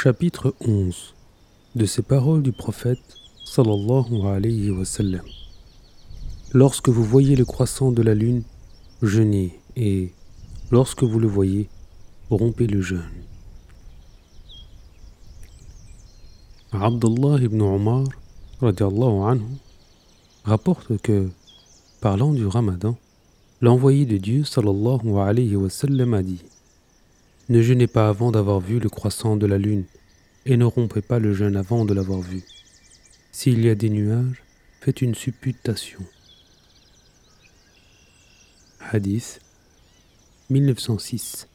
Chapitre 11 De ces paroles du prophète. Lorsque vous voyez le croissant de la lune, jeûnez et, lorsque vous le voyez, rompez le jeûne. Abdullah ibn Omar anhu, rapporte que, parlant du ramadan, l'envoyé de Dieu sallallahu alayhi wa sallam a dit Ne jeûnez pas avant d'avoir vu le croissant de la lune et ne rompez pas le jeûne avant de l'avoir vu. S'il y a des nuages, faites une supputation. Hadith 1906